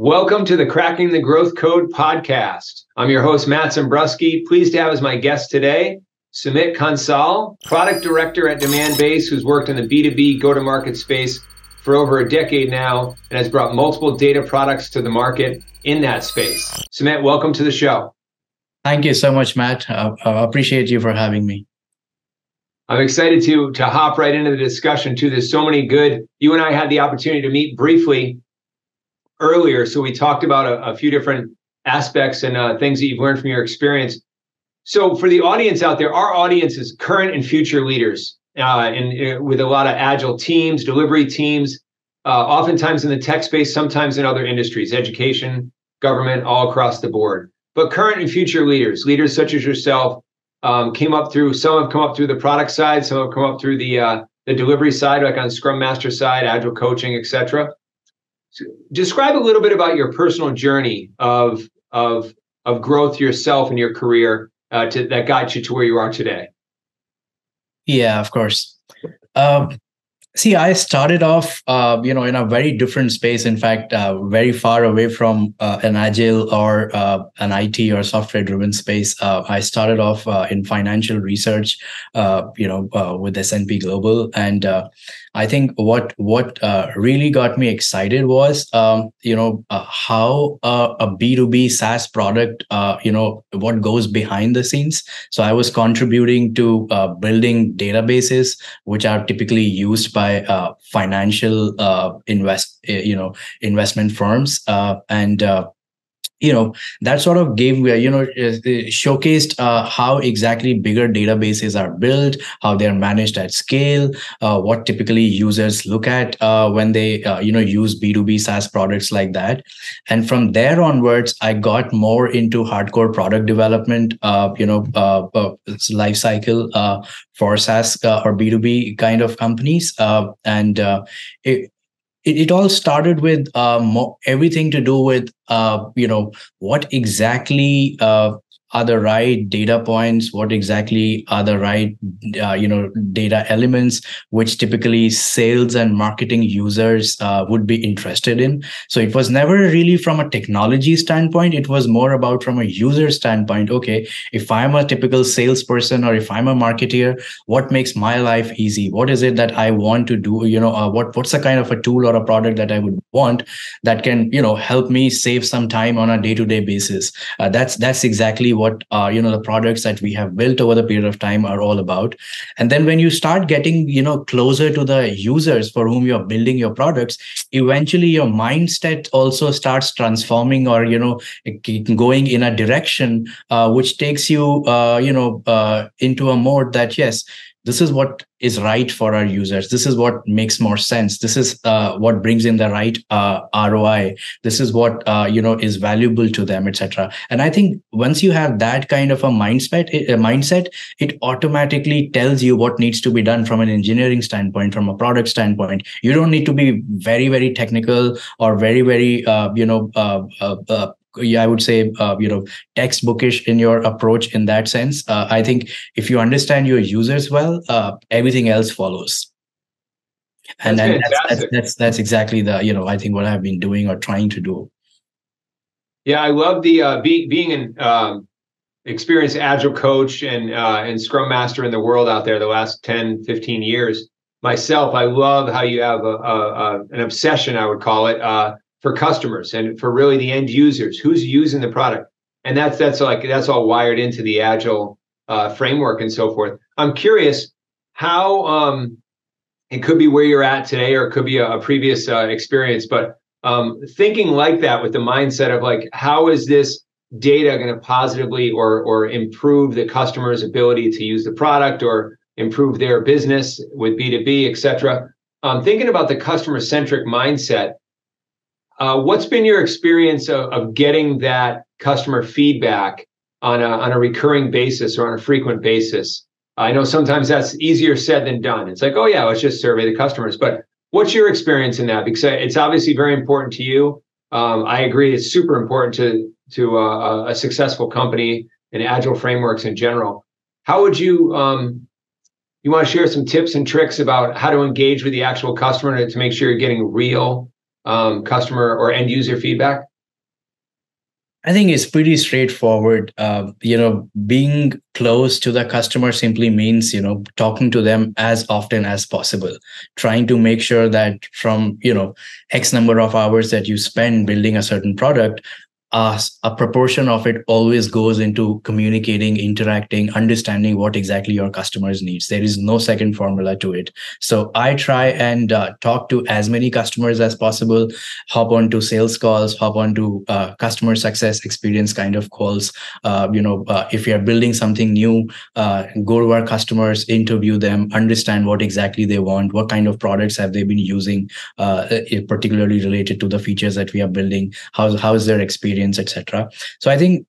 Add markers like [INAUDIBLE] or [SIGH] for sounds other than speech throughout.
Welcome to the Cracking the Growth Code podcast. I'm your host, Matt Zembruski. Pleased to have as my guest today, Sumit Kansal, product director at Demandbase, who's worked in the B2B go to market space for over a decade now and has brought multiple data products to the market in that space. Sumit, welcome to the show. Thank you so much, Matt. I, I appreciate you for having me. I'm excited to to hop right into the discussion too. There's so many good. You and I had the opportunity to meet briefly earlier, so we talked about a, a few different aspects and uh, things that you've learned from your experience. So, for the audience out there, our audience is current and future leaders, uh, and uh, with a lot of agile teams, delivery teams, uh, oftentimes in the tech space, sometimes in other industries, education, government, all across the board. But current and future leaders, leaders such as yourself, um, came up through. Some have come up through the product side. Some have come up through the uh, the delivery side, like on Scrum Master side, Agile coaching, etc. Describe a little bit about your personal journey of of of growth yourself and your career uh, to, that got you to where you are today. Yeah, of course. Um, see i started off uh, you know in a very different space in fact uh, very far away from uh, an agile or uh, an it or software driven space uh, i started off in financial research you know with s&p global and I think what what uh, really got me excited was um, you know uh, how uh, a B two B SaaS product uh, you know what goes behind the scenes. So I was contributing to uh, building databases which are typically used by uh, financial invest you know investment firms and you know that sort of gave you know showcased uh, how exactly bigger databases are built how they are managed at scale uh, what typically users look at uh, when they uh, you know use b2b saas products like that. And from there onwards i got more into hardcore product development uh, you know uh, life cycle for saas or b2b kind of companies and it, it, it all started with um, everything to do with uh, you know what exactly uh, are the right data points what exactly are the right uh, you know data elements which typically sales and marketing users uh, would be interested in. So it was never really from a technology standpoint. It was more about from a user standpoint. Okay if i'm a typical salesperson or if i'm a marketeer what makes my life easy? What is it that i want to do? You know uh, what what's the kind of a tool or a product that i would want that can you know help me save some time on a day to day basis? Uh, that's that's exactly what uh, you know the products that we have built over the period of time are all about. And then when you start getting you know closer to the users for whom you're building your products eventually your mindset also starts transforming or you know going in a direction uh, which takes you uh, you know uh, into a mode that yes this is what is right for our users. This is what makes more sense. This is uh, what brings in the right uh, roi this is what uh, you know is valuable to them etc and i think once you have that kind of a mindset a mindset it automatically tells you what needs to be done from an engineering standpoint from a product standpoint. You don't need to be very very technical or very very uh, you know uh, uh, yeah, I would say, uh, you know, textbookish in your approach in that sense. Uh, I think if you understand your users well, uh, everything else follows. And, that's, that's, that's, that's, that's exactly the you know I think what I've been doing or trying to do. Yeah, I love the uh, be, being an um, experienced agile coach and uh, and scrum master in the world out there the last 10, 15 years. Myself, I love how you have a, a, a an obsession, I would call it, uh, for customers and for really the end users who's using the product. And that's that's like that's all wired into the agile uh, framework and so forth. I'm curious how um, it could be where you're at today or it could be a, a previous uh, experience but um, thinking like that with the mindset of like how is this data going to positively or or improve the customer's ability to use the product or improve their business with b2b et cetera? Um, thinking about the customer centric mindset uh, what's been your experience of, of getting that customer feedback on a, on a recurring basis or on a frequent basis? I know sometimes that's easier said than done. It's like, oh yeah, let's just survey the customers. But what's your experience in that? Because it's obviously very important to you. Um, I agree, it's super important to to uh, a successful company and agile frameworks in general. How would you um, you want to share some tips and tricks about how to engage with the actual customer to, to make sure you're getting real um, customer or end user feedback? I think it's pretty straightforward. Uh, you know, being close to the customer simply means you know talking to them as often as possible, trying to make sure that from you know x number of hours that you spend building a certain product, uh, a proportion of it always goes into communicating, interacting, understanding what exactly your customers needs. There is no second formula to it. So I try and uh, talk to as many customers as possible, hop on to sales calls, hop onto uh, customer success experience kind of calls. Uh, you know, uh, if you're building something new, uh, go to our customers, interview them, understand what exactly they want, what kind of products have they been using, particularly related to the features that we are building. How how is their experience? Experience etc so i think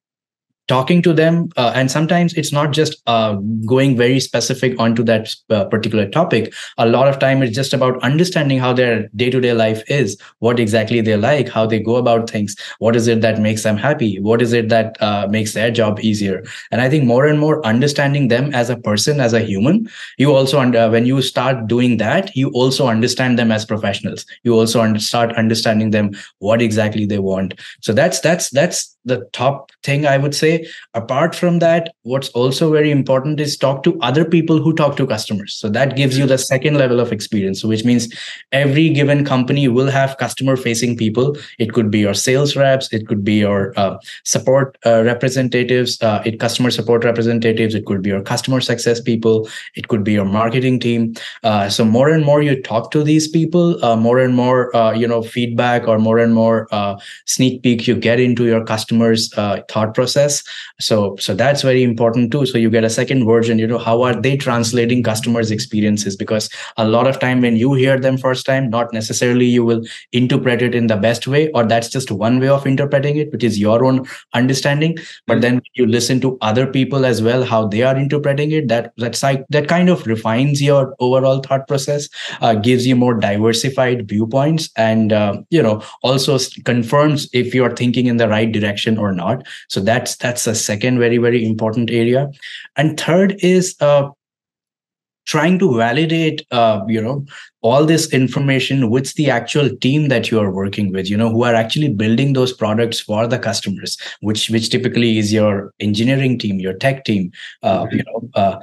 talking to them uh, and sometimes it's not just uh, going very specific onto that uh, particular topic. A lot of time it's just about understanding how their day-to-day life is what exactly they like how they go about things what is it that makes them happy what is it that uh, makes their job easier. And i think more and more understanding them as a person as a human you also under, when you start doing that you also understand them as professionals. You also under, start understanding them what exactly they want. So that's that's that's the top thing i would say. Apart from that what's also very important is talk to other people who talk to customers. So that gives you the second level of experience which means every given company will have customer facing people. It could be your sales reps it could be your uh, support uh, representatives uh, it customer support representatives it could be your customer success people it could be your marketing team. Uh, so more and more you talk to these people uh, more and more uh, you know feedback or more and more sneak peek you get into your customers thought process. So so that's very important too. So you get a second version you know how are they translating customers experiences? Because a lot of time when you hear them first time not necessarily you will interpret it in the best way or that's just one way of interpreting it which is your own understanding. But mm-hmm. then you listen to other people as well how they are interpreting it that that's like that kind of refines your overall thought process uh, gives you more diversified viewpoints and uh, you know also confirms if you're thinking in the right direction or not. So that's that's a second very very important area. And third is uh, trying to validate uh, you know all this information with the actual team that you are working with you know who are actually building those products for the customers which which typically is your engineering team your tech team uh, mm-hmm. you know uh,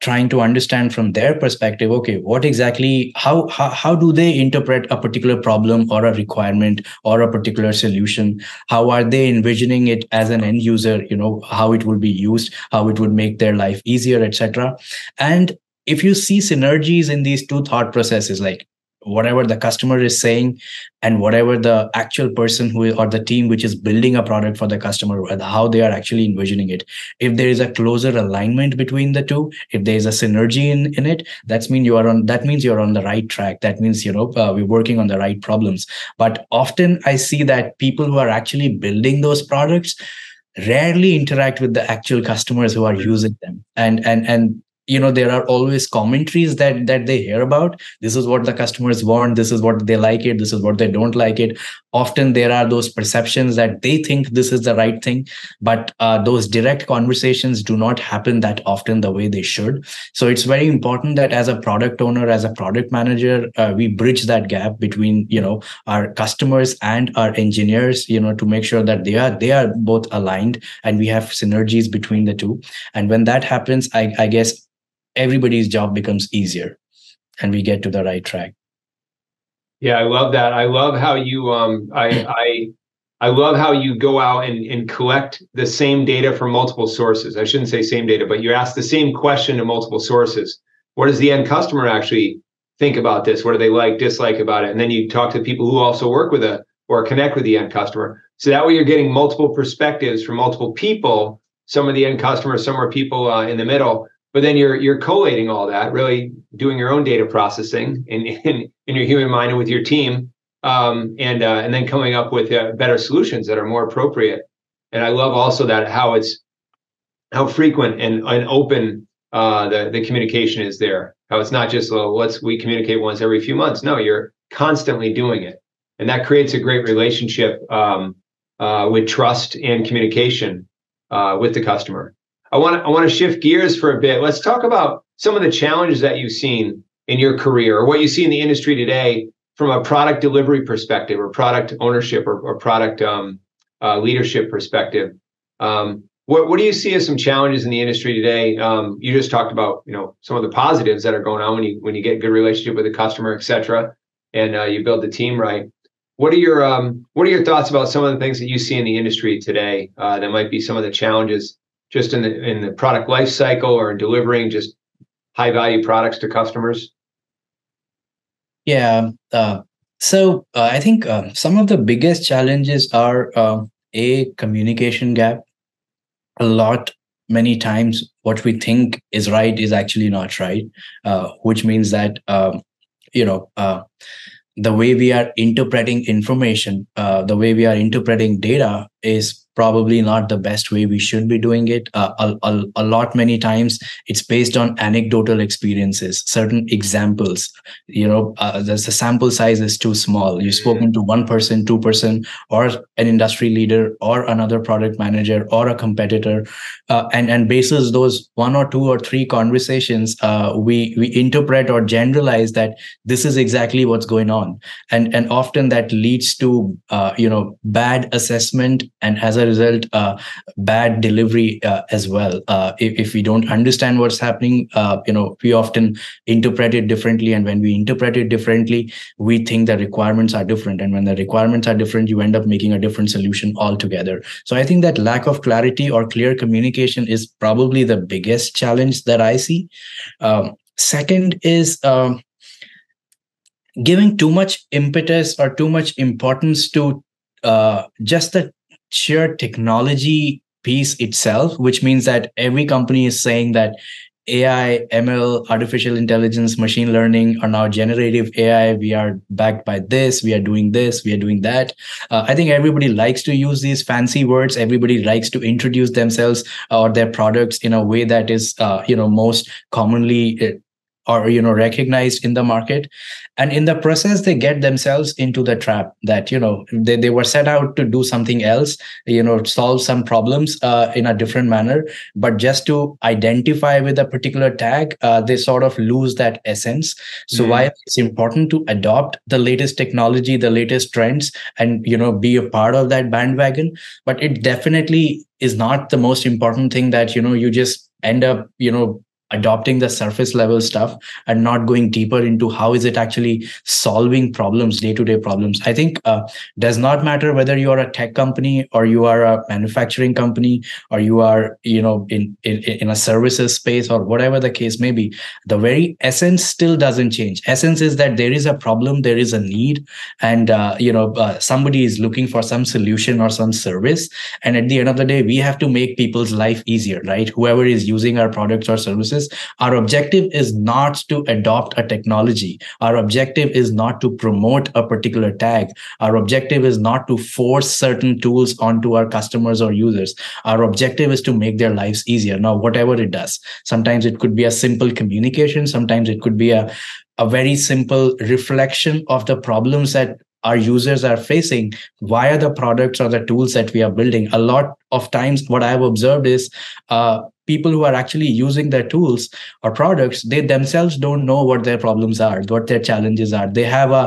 trying to understand from their perspective okay what exactly how, how how do they interpret a particular problem or a requirement or a particular solution how are they envisioning it as an end user you know how it will be used how it would make their life easier etc and if you see synergies in these two thought processes like whatever the customer is saying and whatever the actual person who or the team which is building a product for the customer how they are actually envisioning it if there is a closer alignment between the two if there is a synergy in, in it that's mean you are on that means you're on the right track. That means you know uh, we're working on the right problems. But often i see that people who are actually building those products rarely interact with the actual customers who are using them. And and and you know there are always commentaries that that they hear about. This is what the customers want. This is what they like it. This is what they don't like it. Often there are those perceptions that they think this is the right thing but uh, those direct conversations do not happen that often the way they should. So it's very important that as a product owner as a product manager uh, we bridge that gap between you know our customers and our engineers you know to make sure that they are they are both aligned and we have synergies between the two. And when that happens i, I guess everybody's job becomes easier and we get to the right track. Yeah i love that. I love how you um i [CLEARS THROAT] i i love how you go out and, and collect the same data from multiple sources. I shouldn't say same data but you ask the same question to multiple sources. What does the end customer actually think about this? What do they like dislike about it? And then you talk to people who also work with it or connect with the end customer. So that way you're getting multiple perspectives from multiple people. Some of the end customers some are people uh, in the middle but then you're you're collating all that really doing your own data processing in in, in your human mind and with your team um, and uh, and then coming up with uh, better solutions that are more appropriate. And i love also that how it's how frequent and, and open uh, the the communication is there. How it's not just well let's we communicate once every few months. No you're constantly doing it. And that creates a great relationship um, uh, with trust and communication uh, with the customer I want to I want to shift gears for a bit. Let's talk about some of the challenges that you've seen in your career or what you see in the industry today from a product delivery perspective or product ownership or, or product um, uh, leadership perspective. Um, what, what do you see as some challenges in the industry today? Um, you just talked about you know some of the positives that are going on when you when you get good relationship with the customer, et cetera, and uh, you build the team right. What are your um, what are your thoughts about some of the things that you see in the industry today uh, that might be some of the challenges just in the in the product life cycle or delivering just high value products to customers? Yeah. Uh, so uh, I think uh, some of the biggest challenges are uh, a communication gap. A lot, many times, what we think is right is actually not right, uh, which means that um, you know uh, the way we are interpreting information, the way we are interpreting data is probably not the best way we should be doing it. Uh, a, a, a, lot, many times, it's based on anecdotal experiences, certain examples. You know, uh, the, the sample size is too small. You've spoken to one person, two person, or an industry leader, or another product manager, or a competitor, uh, and and basis those one or two or three conversations, uh, we we interpret or generalize that this is exactly what's going on, and and often that leads to uh, you know bad assessment and as a result uh, bad delivery uh, as well. Uh, if, if we don't understand what's happening you know we often interpret it differently. And when we interpret it differently we think the requirements are different. And when the requirements are different you end up making a different solution altogether. So i think that lack of clarity or clear communication is probably the biggest challenge that i see. Um, second is um, giving too much impetus or too much importance to uh, just the sheer technology piece itself, which means that every company is saying that AI, ML, artificial intelligence, machine learning are now generative AI. We are backed by this. We are doing this. We are doing that. Uh, I think everybody likes to use these fancy words. Everybody likes to introduce themselves or their products in a way that is, uh, you know, most commonly uh, or you know recognized in the market. And in the process they get themselves into the trap that you know they, they were set out to do something else you know solve some problems uh, in a different manner. But just to identify with a particular tag uh, they sort of lose that essence. So mm. why it's important to adopt the latest technology the latest trends and you know be a part of that bandwagon. But it definitely is not the most important thing that you know you just end up you know adopting the surface level stuff and not going deeper into how is it actually solving problems day to day problems. I think uh, does not matter whether you are a tech company or you are a manufacturing company or you are you know in in, in a services space or whatever the case may be the very essence still doesn't change. Essence is that there is a problem there is a need and uh, you know uh, somebody is looking for some solution or some service and at the end of the day we have to make people's life easier right? Whoever is using our products or services is our objective is not to adopt a technology. Our objective is not to promote a particular tag. Our objective is not to force certain tools onto our customers or users. Our objective is to make their lives easier. Now, whatever it does, sometimes it could be a simple communication. Sometimes it could be a, a very simple reflection of the problems that our users are facing via the products or the tools that we are building. A lot of times, what I've observed is uh, people who are actually using their tools or products they themselves don't know what their problems are what their challenges are. They have a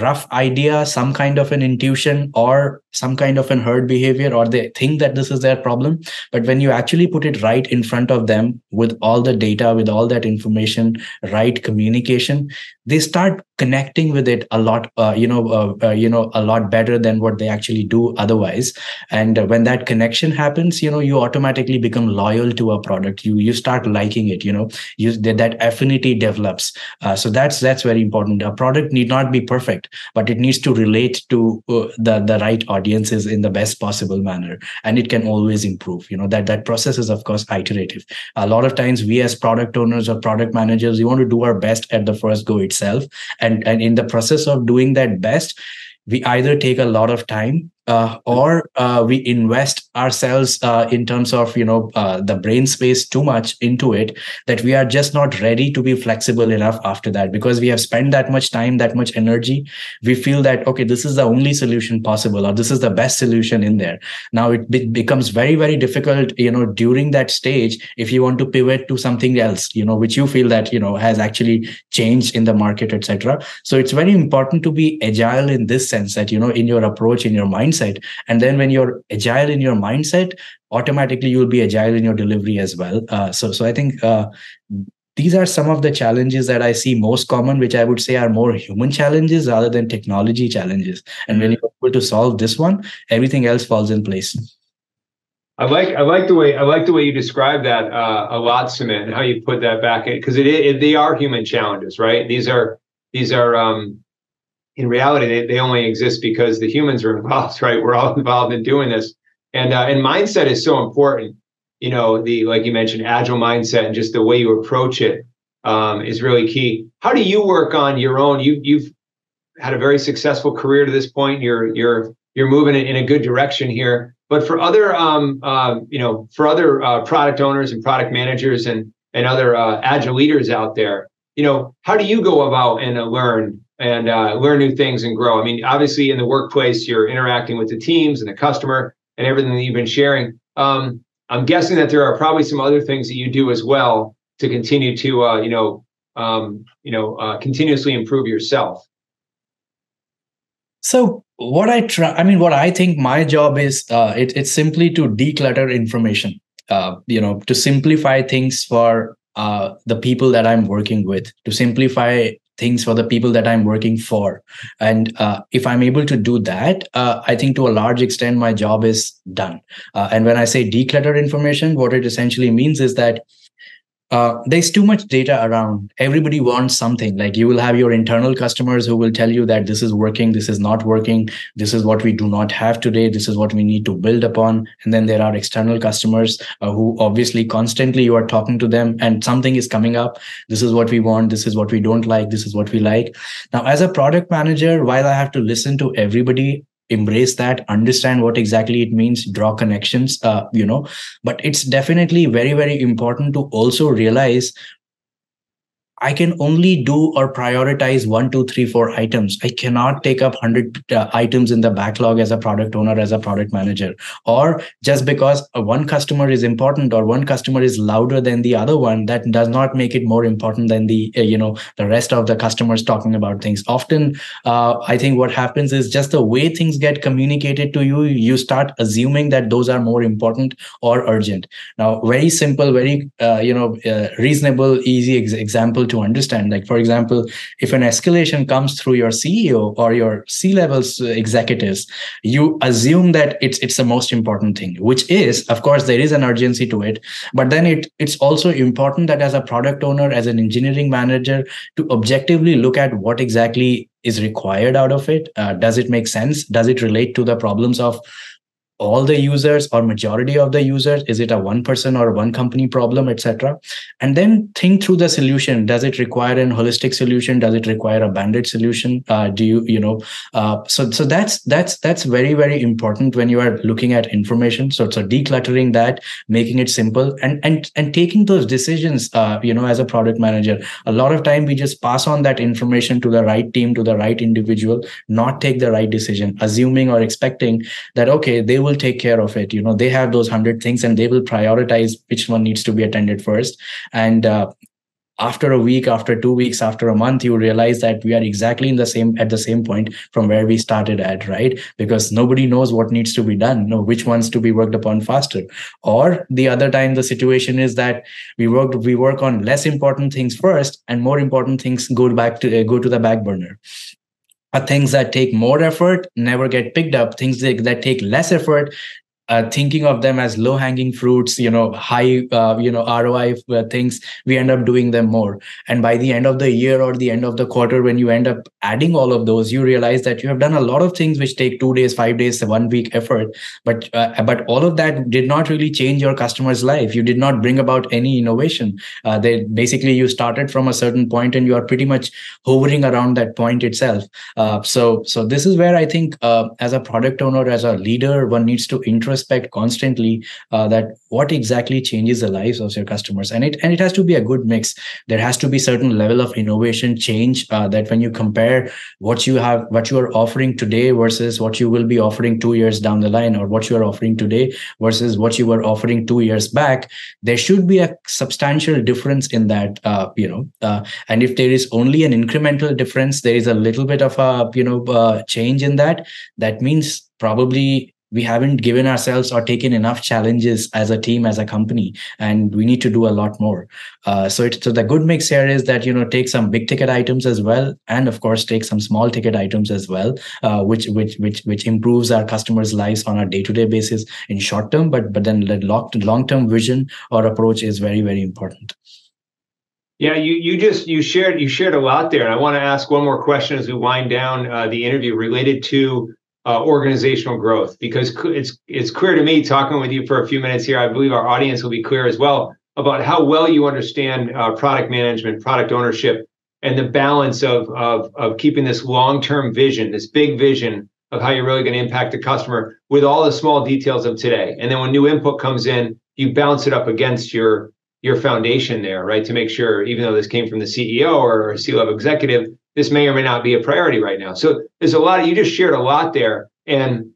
rough idea some kind of an intuition or some kind of an herd behavior or they think that this is their problem. But when you actually put it right in front of them with all the data with all that information right communication they start connecting with it a lot uh, you know uh, uh, you know a lot better than what they actually do otherwise. And when that connection happens you know you automatically become loyal to a product. You you start liking it you know. You that, affinity develops. Uh, so that's that's very important. A product need not be perfect but it needs to relate to uh, the the right audiences in the best possible manner and it can always improve. You know that that process is of course iterative. A lot of times we as product owners or product managers we want to do our best at the first go itself and and in the process of doing that best we either take a lot of time uh, or uh, we invest ourselves uh, in terms of you know uh, the brain space too much into it that we are just not ready to be flexible enough after that. Because we have spent that much time that much energy we feel that okay this is the only solution possible or this is the best solution in there. Now it be- becomes very very difficult you know during that stage if you want to pivot to something else you know which you feel that you know has actually changed in the market etc so it's very important to be agile in this sense that you know in your approach in your mind mindset. And then when you're agile in your mindset automatically you'll be agile in your delivery as well. Uh, so so i think uh, these are some of the challenges that i see most common which i would say are more human challenges rather than technology challenges. And when you're able to solve this one everything else falls in place. I like I like the way I like the way you describe that uh, a lot, Sumit, and how you put that back in because it, it, they are human challenges, right? These are these are um, in reality they, they only exist because the humans are involved, [LAUGHS] right? We're all involved in doing this, and uh, and mindset is so important. You know, the like you mentioned, agile mindset and just the way you approach it um, is really key. How do you work on your own? You you've had a very successful career to this point. You're you're you're moving in a good direction here but for other, um, uh, you know, for other uh, product owners and product managers and and other uh, agile leaders out there, you know, how do you go about and uh, learn and uh, learn new things and grow? I mean, obviously, in the workplace, you're interacting with the teams and the customer and everything that you've been sharing. Um, I'm guessing that there are probably some other things that you do as well to continue to, uh, you know, um, you know, continuously improve yourself. So what I try, I mean, what I think my job is, uh, it, it's simply to declutter information. Uh, you know, to simplify things for uh, the people that I'm working with, to simplify things for the people that I'm working for. And uh, if I'm able to do that, uh, I think to a large extent, my job is done. Uh, and when I say declutter information, what it essentially means is that uh, there's too much data around. Everybody wants something. Like you will have your internal customers who will tell you that this is working, this is not working, this is what we do not have today, this is what we need to build upon. And then there are external customers uh, who obviously constantly you are talking to them and something is coming up. This is what we want, this is what we don't like, this is what we like. Now, as a product manager, while I have to listen to everybody, embrace that understand what exactly it means draw connections uh, you know. But it's definitely very very important to also realize I can only do or prioritize one, two, three, four items. I cannot take up 100 uh, items in the backlog as a product owner, as a product manager. Or just because one customer is important or one customer is louder than the other one, that does not make it more important than the, uh, you know, the rest of the customers talking about things. Often, uh, I think what happens is just the way things get communicated to you, you start assuming that those are more important or urgent. Now, very simple, very, uh, you know, uh, reasonable, easy ex- example to understand. Like, for example, if an escalation comes through your CEO or your C levels executives, you assume that it's it's the most important thing, which is, of course, there is an urgency to it. But then it it's also important that as a product owner, as an engineering manager, to objectively look at what exactly is required out of it. Uh, does it make sense? Does it relate to the problems of all the users or majority of the users? Is it a one person or one company problem etc and then think through the solution. Does it require an holistic solution? Does it require a banded solution? Uh, do you you know uh, so so that's that's that's very very important when you are looking at information. So so decluttering that making it simple and and and taking those decisions uh, you know as a product manager. A lot of time we just pass on that information to the right team to the right individual not take the right decision assuming or expecting that okay they will take care of it. You know they have those 100 things and they will prioritize which one needs to be attended first. And uh, after a week after two weeks after a month you realize that we are exactly in the same at the same point from where we started at right? Because nobody knows what needs to be done know which ones to be worked upon faster. Or the other time the situation is that we work we work on less important things first and more important things go back to uh, go to the back burner things that take more effort never get picked up. Things that, that take less effort uh, thinking of them as low hanging fruits you know high uh, you know roi uh, things we end up doing them more. And by the end of the year or the end of the quarter when you end up adding all of those you realize that you have done a lot of things which take 2 days 5 days one week effort. But uh, but all of that did not really change your customer's life. You did not bring about any innovation. Uh, they basically you started from a certain point and you are pretty much hovering around that point itself. Uh, so so this is where i think as a product owner as a leader one needs to interest introspect constantly uh, that what exactly changes the lives of your customers. And it and it has to be a good mix. There has to be certain level of innovation change uh, that when you compare what you have what you are offering today versus what you will be offering 2 years down the line or what you are offering today versus what you were offering 2 years back there should be a substantial difference in that uh, you know uh, and if there is only an incremental difference there is a little bit of a you know uh, change in that that means probably we haven't given ourselves or taken enough challenges as a team as a company and we need to do a lot more. Uh, so it, so the good mix here is that you know take some big ticket items as well and of course take some small ticket items as well uh, which which which which improves our customers lives on a day-to-day basis in short term but but then the long term vision or approach is very very important. Yeah, you you just you shared you shared a lot there, and I want to ask one more question as we wind down uh, the interview related to uh, organizational growth because it's it's clear to me talking with you for a few minutes here. I believe our audience will be clear as well about how well you understand uh, product management, product ownership, and the balance of of of keeping this long term vision, this big vision of how you're really going to impact the customer with all the small details of today. And then when new input comes in, you bounce it up against your your foundation there, right? To make sure, even though this came from the CEO or a C-level executive, this may or may not be a priority right now. So there's a lot, you just shared a lot there. And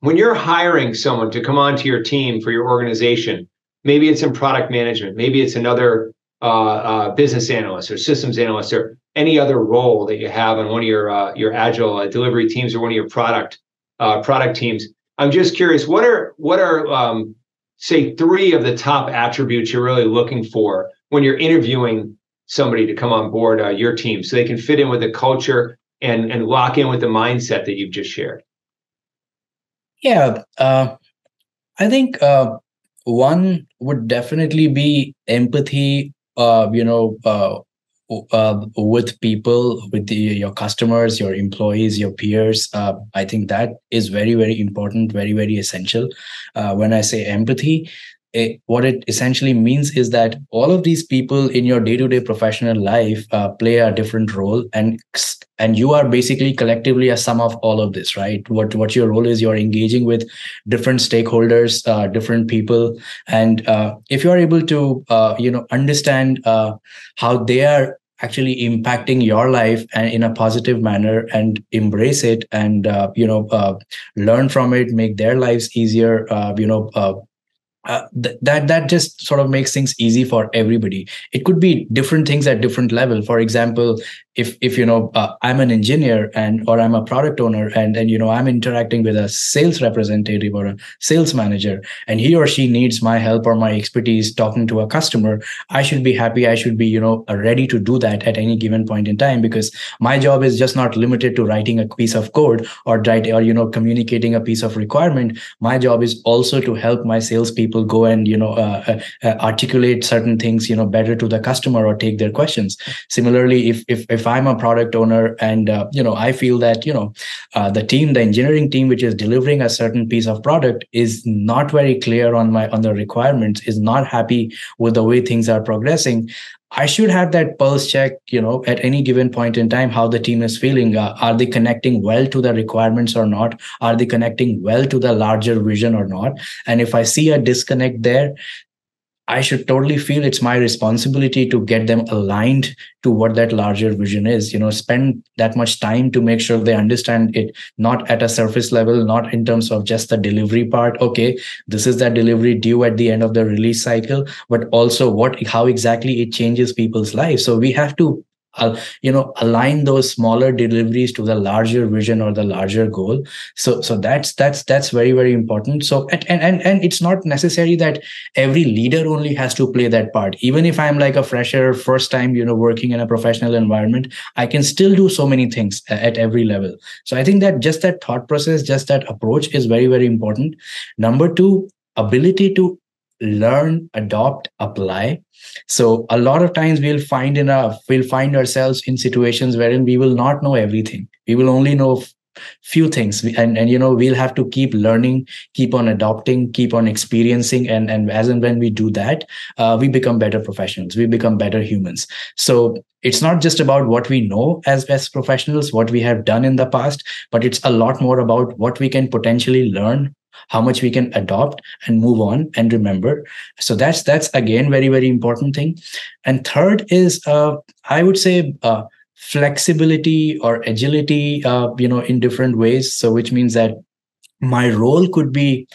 when you're hiring someone to come onto your team for your organization, maybe it's in product management, maybe it's another uh, uh, business analyst or systems analyst or any other role that you have on one of your uh, your agile uh, delivery teams or one of your product uh, product teams. I'm just curious, what are what are um, say three of the top attributes you're really looking for when you're interviewing somebody to come on board uh, your team so they can fit in with the culture and and lock in with the mindset that you've just shared yeah uh, i think uh, one would definitely be empathy uh, you know uh, uh, with people, with the, your customers, your employees, your peers. I think that is very, very important, very, very essential. When I say empathy, it, what it essentially means is that all of these people in your day-to-day professional life uh, play a different role and and you are basically collectively a sum of all of this right? What what your role is you're engaging with different stakeholders uh, different people. And uh, if you're able to uh, you know understand uh, how they are actually impacting your life and in a positive manner and embrace it and uh, you know uh, learn from it make their lives easier uh, you know uh, uh, th- that that just sort of makes things easy for everybody. It could be different things at different level. For example if if you know uh, i'm an engineer and or i'm a product owner and and you know i'm interacting with a sales representative or a sales manager and he or she needs my help or my expertise talking to a customer i should be happy. I should be you know ready to do that at any given point in time because my job is just not limited to writing a piece of code or write or you know communicating a piece of requirement. My job is also to help my salespeople go and you know uh, uh, uh articulate certain things you know better to the customer or take their questions. Similarly if if, if if i'm a product owner and uh, you know i feel that you know uh, the team the engineering team which is delivering a certain piece of product is not very clear on my on the requirements is not happy with the way things are progressing I should have that pulse check, you know, at any given point in time, how the team is feeling. Uh, are they connecting well to the requirements or not? Are they connecting well to the larger vision or not? And if I see a disconnect there, I should totally feel it's my responsibility to get them aligned to what that larger vision is. You know, spend that much time to make sure they understand it, not at a surface level, not in terms of just the delivery part. Okay, this is that delivery due at the end of the release cycle, but also what, how exactly it changes people's lives. So we have to uh, you know align those smaller deliveries to the larger vision or the larger goal. So so that's that's that's very very important. So and and and it's not necessary that every leader only has to play that part. Even if i'm like a fresher first time you know working in a professional environment i can still do so many things at every level. So i think that just that thought process just that approach is very very important. Number 2 ability to learn adopt apply. So a lot of times we'll find in a we'll find ourselves in situations wherein we will not know everything. We will only know few things. And and you know we'll have to keep learning keep on adopting keep on experiencing and and as and when we do that uh, we become better professionals. We become better humans. So it's not just about what we know as best professionals what we have done in the past but it's a lot more about what we can potentially learn how much we can adopt and move on and remember. So that's that's again very very important thing. And third is uh, i would say uh, flexibility or agility uh, you know in different ways. So which means that my role could be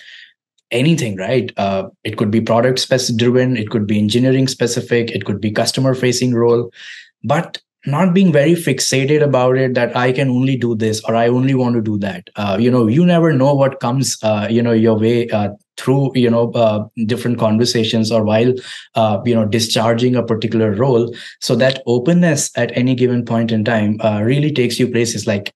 anything right? Uh, it could be product specific driven it could be engineering specific it could be customer facing role. But not being very fixated about it that i can only do this or i only want to do that. Uh, you know you never know what comes uh, you know your way uh, through you know uh, different conversations or while uh, you know discharging a particular role. So that openness at any given point in time uh, really takes you places. Like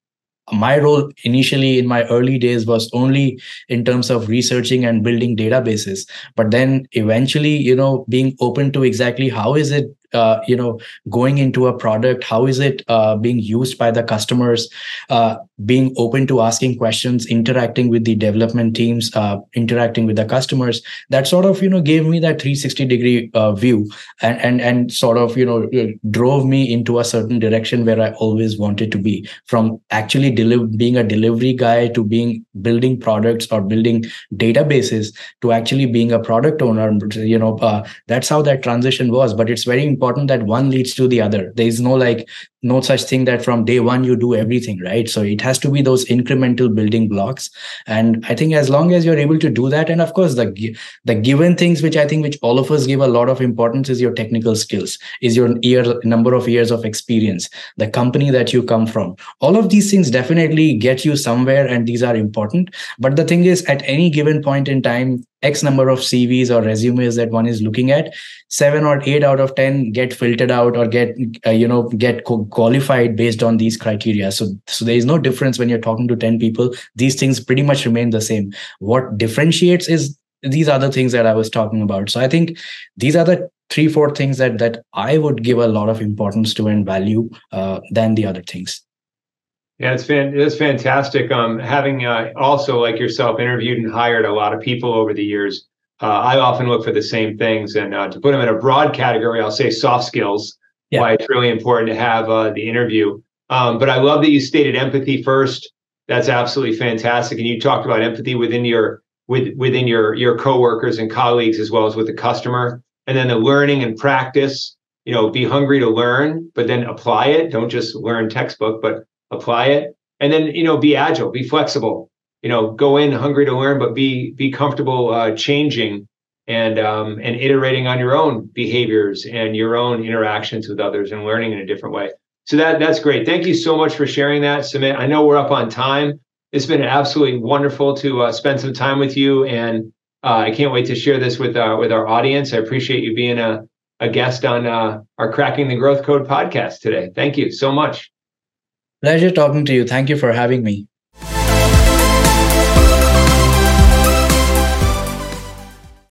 my role initially in my early days was only in terms of researching and building databases. But then eventually you know being open to exactly how is it uh, you know going into a product how is it uh, being used by the customers uh, being open to asking questions interacting with the development teams uh, interacting with the customers. That sort of you know gave me that 360 degree uh, view and, and and sort of you know drove me into a certain direction where i always wanted to be. From actually deliver being a delivery guy to being building products or building databases to actually being a product owner you know that's how that transition was. But it's very important that one leads to the other. There is no like no such thing that from day one you do everything right? So it has to be those incremental building blocks. And i think as long as you're able to do that and of course the the given things which i think which all of us give a lot of importance is your technical skills is your year number of years of experience the company that you come from. All of these things definitely get you somewhere and these are important. But the thing is at any given point in time X number of CVs or resumes that one is looking at, seven or eight out of 10 get filtered out or get, uh, you know, get qualified based on these criteria. So, so there is no difference when you're talking to 10 people. These things pretty much remain the same. What differentiates is these are the things that I was talking about. So I think these are the three, four things that, that I would give a lot of importance to and value uh, than the other things. Yeah, it's fan- it's fantastic. Um, having uh, also like yourself interviewed and hired a lot of people over the years, uh, I often look for the same things. And uh, to put them in a broad category, I'll say soft skills. Yeah. Why it's really important to have uh, the interview. Um, but I love that you stated empathy first. That's absolutely fantastic. And you talked about empathy within your with within your your coworkers and colleagues as well as with the customer. And then the learning and practice. You know, be hungry to learn, but then apply it. Don't just learn textbook, but apply it, and then you know be agile, be flexible. You know, go in hungry to learn, but be be comfortable uh, changing and um, and iterating on your own behaviors and your own interactions with others and learning in a different way. So that that's great. Thank you so much for sharing that, Sumit. I know we're up on time. It's been absolutely wonderful to uh, spend some time with you, and uh, I can't wait to share this with uh, with our audience. I appreciate you being a a guest on uh, our Cracking the Growth Code podcast today. Thank you so much. Pleasure talking to you. Thank you for having me.